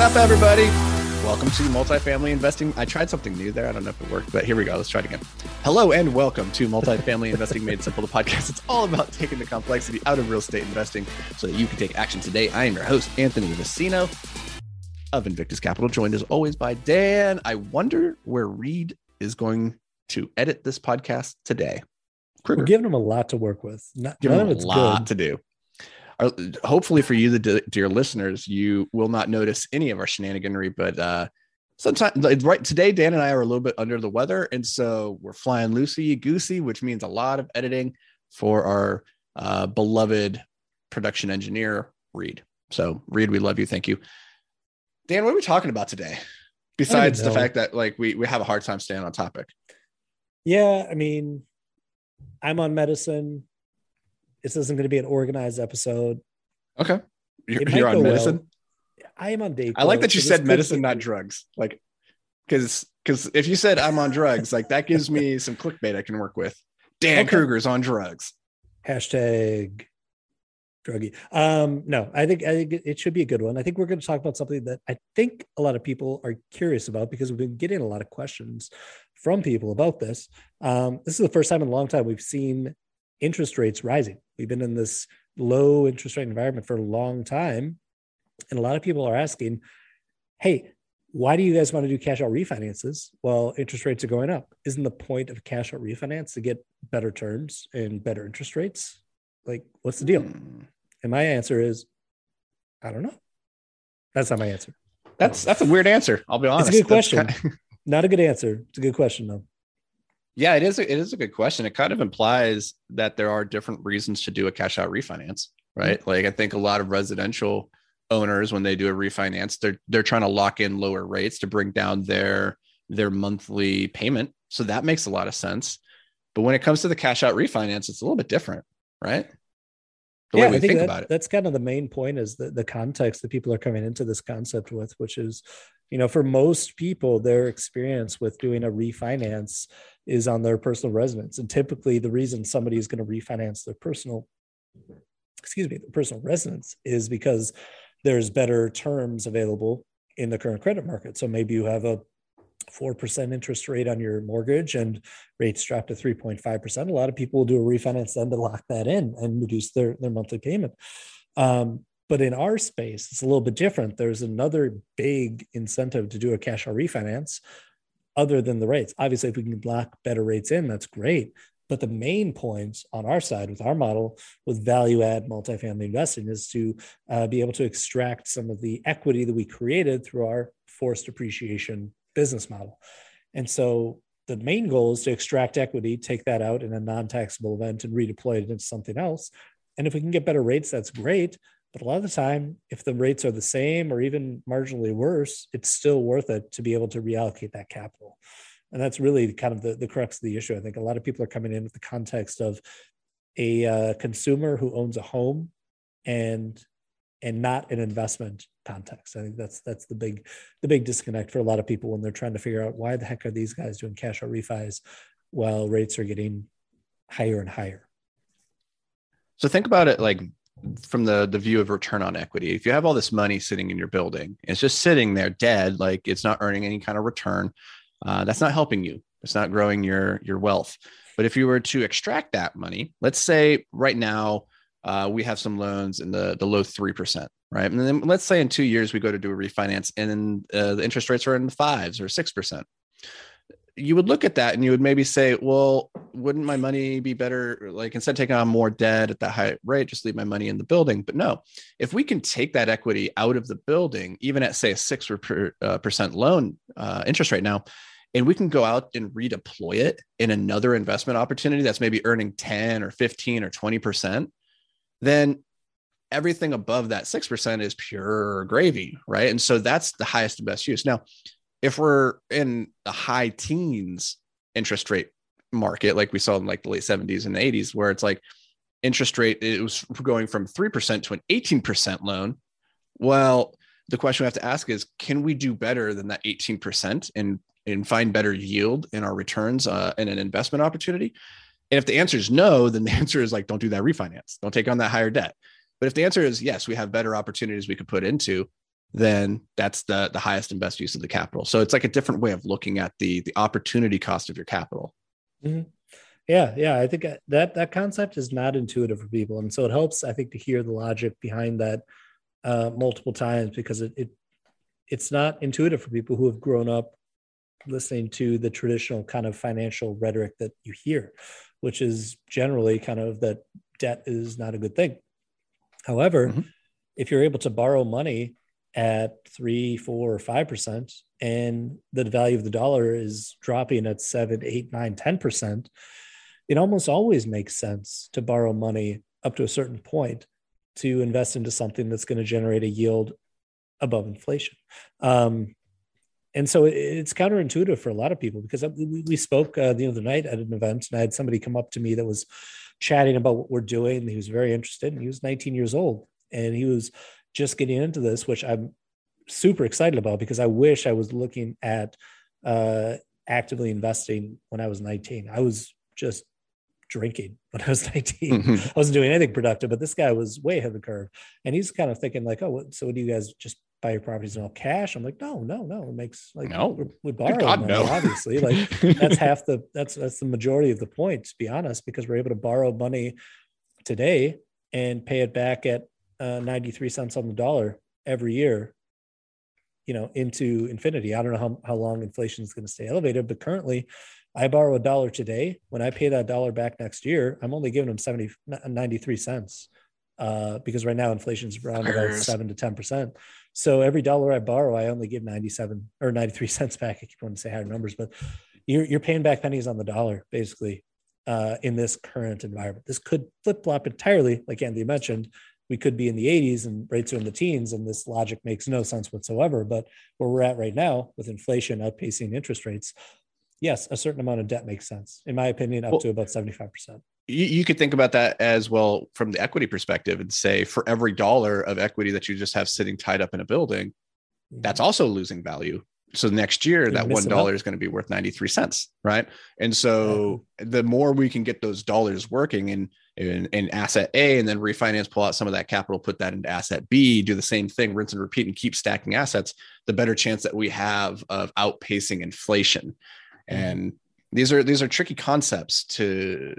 Up, everybody? Welcome to Multifamily Investing. I tried something new there. I don't know if it worked, but here we go. Let's try it again. Hello and welcome to Multifamily Investing Made Simple, the podcast. It's all about taking the complexity out of real estate investing so that you can take action today. I am your host, Anthony Vicino of Invictus Capital, joined as always by Dan. I wonder where Reed is going to edit this podcast today. Krueger. We're giving him a lot to work with. Not, Give him a lot good. to do hopefully for you, the dear listeners, you will not notice any of our shenaniganry, but uh, sometimes right today, Dan and I are a little bit under the weather, and so we're flying loosey goosey, which means a lot of editing for our uh, beloved production engineer Reed. So Reed, we love you. Thank you, Dan. What are we talking about today? Besides the fact that like we we have a hard time staying on topic. Yeah, I mean, I'm on medicine. This isn't going to be an organized episode. Okay. You're, you're on medicine? Well. I am on day. I like that you so said medicine, not drugs. Like, because because if you said I'm on drugs, like that gives me some clickbait I can work with. Dan okay. Krueger's on drugs. Hashtag druggy. Um, no, I think I think it should be a good one. I think we're going to talk about something that I think a lot of people are curious about because we've been getting a lot of questions from people about this. Um, this is the first time in a long time we've seen interest rates rising. We've been in this low interest rate environment for a long time. And a lot of people are asking, hey, why do you guys want to do cash out refinances Well, interest rates are going up? Isn't the point of cash out refinance to get better terms and better interest rates? Like, what's the deal? Hmm. And my answer is, I don't know. That's not my answer. That's that's a weird answer. I'll be honest. It's a good question. Not a good answer. It's a good question though. Yeah, it is. A, it is a good question. It kind of implies that there are different reasons to do a cash out refinance, right? Mm-hmm. Like I think a lot of residential owners, when they do a refinance, they're they're trying to lock in lower rates to bring down their their monthly payment. So that makes a lot of sense. But when it comes to the cash out refinance, it's a little bit different, right? Yeah, I think, that, that's kind of the main point is the, the context that people are coming into this concept with, which is, you know, for most people, their experience with doing a refinance is on their personal residence. And typically the reason somebody is going to refinance their personal, excuse me, their personal residence is because there's better terms available in the current credit market. So maybe you have a 4% interest rate on your mortgage and rates drop to 3.5%. A lot of people will do a refinance then to lock that in and reduce their, their monthly payment. Um, but in our space, it's a little bit different. There's another big incentive to do a cash out refinance other than the rates. Obviously, if we can lock better rates in, that's great. But the main point on our side with our model with value add multifamily investing is to uh, be able to extract some of the equity that we created through our forced appreciation business model. And so the main goal is to extract equity, take that out in a non taxable event and redeploy it into something else. And if we can get better rates, that's great. But a lot of the time, if the rates are the same or even marginally worse, it's still worth it to be able to reallocate that capital. And that's really kind of the, the crux of the issue. I think a lot of people are coming in with the context of a uh, consumer who owns a home and and not an investment context. I think that's that's the big the big disconnect for a lot of people when they're trying to figure out why the heck are these guys doing cash out refis while rates are getting higher and higher. So think about it like from the the view of return on equity. If you have all this money sitting in your building, it's just sitting there dead, like it's not earning any kind of return. Uh, that's not helping you. It's not growing your your wealth. But if you were to extract that money, let's say right now uh, we have some loans in the the low three percent right? And then let's say in two years we go to do a refinance and uh, the interest rates are in the fives or 6%. You would look at that and you would maybe say, well, wouldn't my money be better? Like instead of taking on more debt at that high rate, just leave my money in the building. But no, if we can take that equity out of the building, even at say a six per, uh, percent loan uh, interest rate now, and we can go out and redeploy it in another investment opportunity that's maybe earning 10 or 15 or 20%, then everything above that 6% is pure gravy, right? And so that's the highest and best use. Now, if we're in the high teens interest rate market, like we saw in like the late 70s and 80s, where it's like interest rate, it was going from 3% to an 18% loan. Well, the question we have to ask is can we do better than that 18% and and find better yield in our returns uh, in an investment opportunity? And if the answer is no, then the answer is like, don't do that refinance. Don't take on that higher debt. But if the answer is yes, we have better opportunities we could put into, then that's the the highest and best use of the capital. So it's like a different way of looking at the the opportunity cost of your capital. Mm-hmm. Yeah, yeah, I think uh, that that concept is not intuitive for people, and so it helps I think to hear the logic behind that uh, multiple times because it, it it's not intuitive for people who have grown up listening to the traditional kind of financial rhetoric that you hear, which is generally kind of that debt is not a good thing. However, mm-hmm. if you're able to borrow money at three, four, or five percent, and the value of the dollar is dropping at seven, eight, nine, ten percent, it almost always makes sense to borrow money up to a certain point to invest into something that's going to generate a yield above inflation. Um, and so it's counterintuitive for a lot of people because we, spoke uh, the other night at an event and I had somebody come up to me that was chatting about what we're doing. He was very interested and he was 19 years old and he was just getting into this, which I'm super excited about because I wish I was looking at uh, actively investing when I was 19. I was just drinking when I was 19. Mm-hmm. I wasn't doing anything productive, but this guy was way ahead of the curve. And he's kind of thinking like, oh, so what do you guys just buy your properties in all cash? I'm like, no, no, no. It makes like no, we borrow God, money, no. obviously. Like that's half the that's that's the majority of the point, to be honest, because we're able to borrow money today and pay it back at uh, 93 cents on the dollar every year you know into infinity i don't know how, how long inflation is going to stay elevated but currently I borrow a dollar today. When I pay that dollar back next year, I'm only giving them 70, 93 cents uh, because right now inflation is around about seven to 10%. So every dollar I borrow, I only give 97 or 93 cents back. I keep wanting to say higher numbers, but you're, you're paying back pennies on the dollar basically uh, in this current environment. This could flip flop entirely, like Andy mentioned. We could be in the 80s and rates are in the teens, and this logic makes no sense whatsoever. But where we're at right now, with inflation outpacing interest rates, yes, a certain amount of debt makes sense, in my opinion, up well, to about 75%. You, you could think about that as well from the equity perspective and say for every dollar of equity that you just have sitting tied up in a building, mm-hmm. that's also losing value. So next year, You're that one dollar is going to be worth 93 cents, right? And so the more we can get those dollars working in, in, in asset A and then refinance, pull out some of that capital, put that into asset B, do the same thing, rinse and repeat, and keep stacking assets, the better chance that we have of outpacing inflation. Mm-hmm. and these are these are tricky concepts to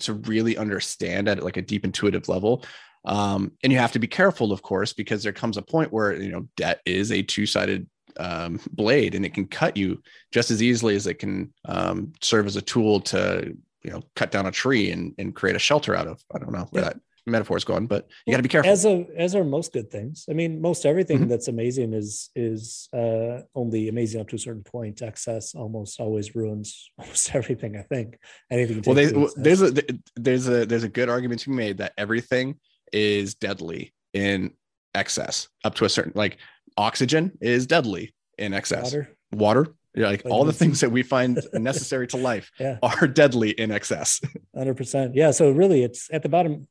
to really understand at like a deep intuitive level um, and you have to be careful of course because there comes a point where you know debt is a two-sided um, blade and it can cut you just as easily as it can um, serve as a tool to you know cut down a tree and, and create a shelter out of i don't know yeah. that metaphors going, but you got to be careful. As a, as are most good things. I mean, most everything mm-hmm. that's amazing is is uh, only amazing up to a certain point. Excess almost always ruins almost everything. I think anything. Well, they, well there's a there's a there's a good argument to be made that everything is deadly in excess up to a certain like oxygen is deadly in excess. Water. Water like all the things that we find necessary to life yeah. are deadly in excess 100% yeah so really it's at the bottom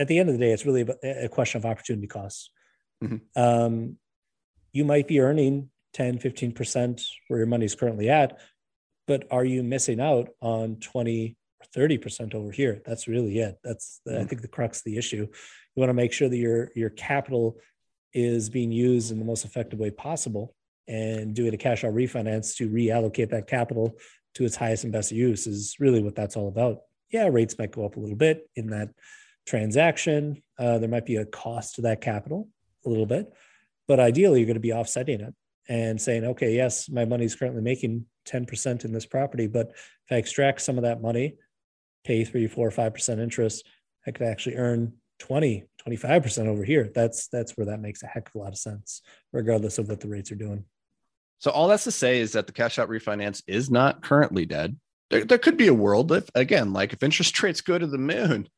at the end of the day, it's really a question of opportunity costs. Mm-hmm. Um, you might be earning 10, 15% where your money is currently at, but are you missing out on 20 or 30% over here? That's really it. That's, the, mm-hmm. I think, the crux of the issue. You want to make sure that your, your capital is being used in the most effective way possible and doing a cash out refinance to reallocate that capital to its highest and best use is really what that's all about. Yeah, rates might go up a little bit in that transaction. Uh, there might be a cost to that capital a little bit, but ideally, you're going to be offsetting it and saying, okay, yes, my money is currently making 10% in this property, but if I extract some of that money, pay three, four, five percent interest, I could actually earn 20, 25% over here. That's that's where that makes a heck of a lot of sense, regardless of what the rates are doing. So all that's to say is that the cash out refinance is not currently dead. There, there could be a world if again, like if interest rates go to the moon,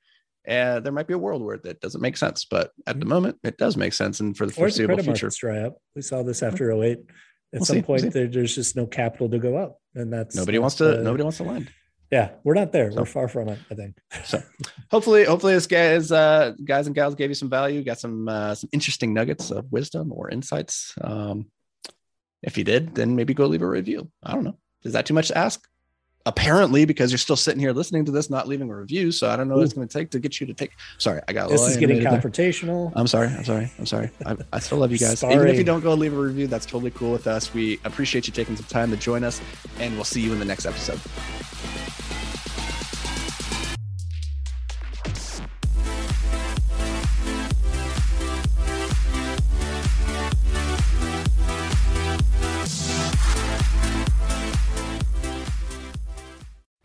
uh, there might be a world where that doesn't make sense. But at the mm-hmm. moment, it does make sense. And for the foreseeable the future, dry up. We saw this after 08. At we'll some see, point, we'll there, there's just no capital to go up, and that's nobody wants to. Uh, nobody wants to lend yeah, we're not there. So, we're far from it. I think. so, hopefully, hopefully, this guys, uh, guys and gals, gave you some value. Got some uh, some interesting nuggets of wisdom or insights. Um, if you did, then maybe go leave a review. I don't know. Is that too much to ask? Apparently, because you're still sitting here listening to this, not leaving a review. So I don't know what it's going to take to get you to take. Sorry, I got. This is getting confrontational. There. I'm sorry. I'm sorry. I'm sorry. I, I still love you guys. Sorry. Even if you don't go leave a review, that's totally cool with us. We appreciate you taking some time to join us, and we'll see you in the next episode.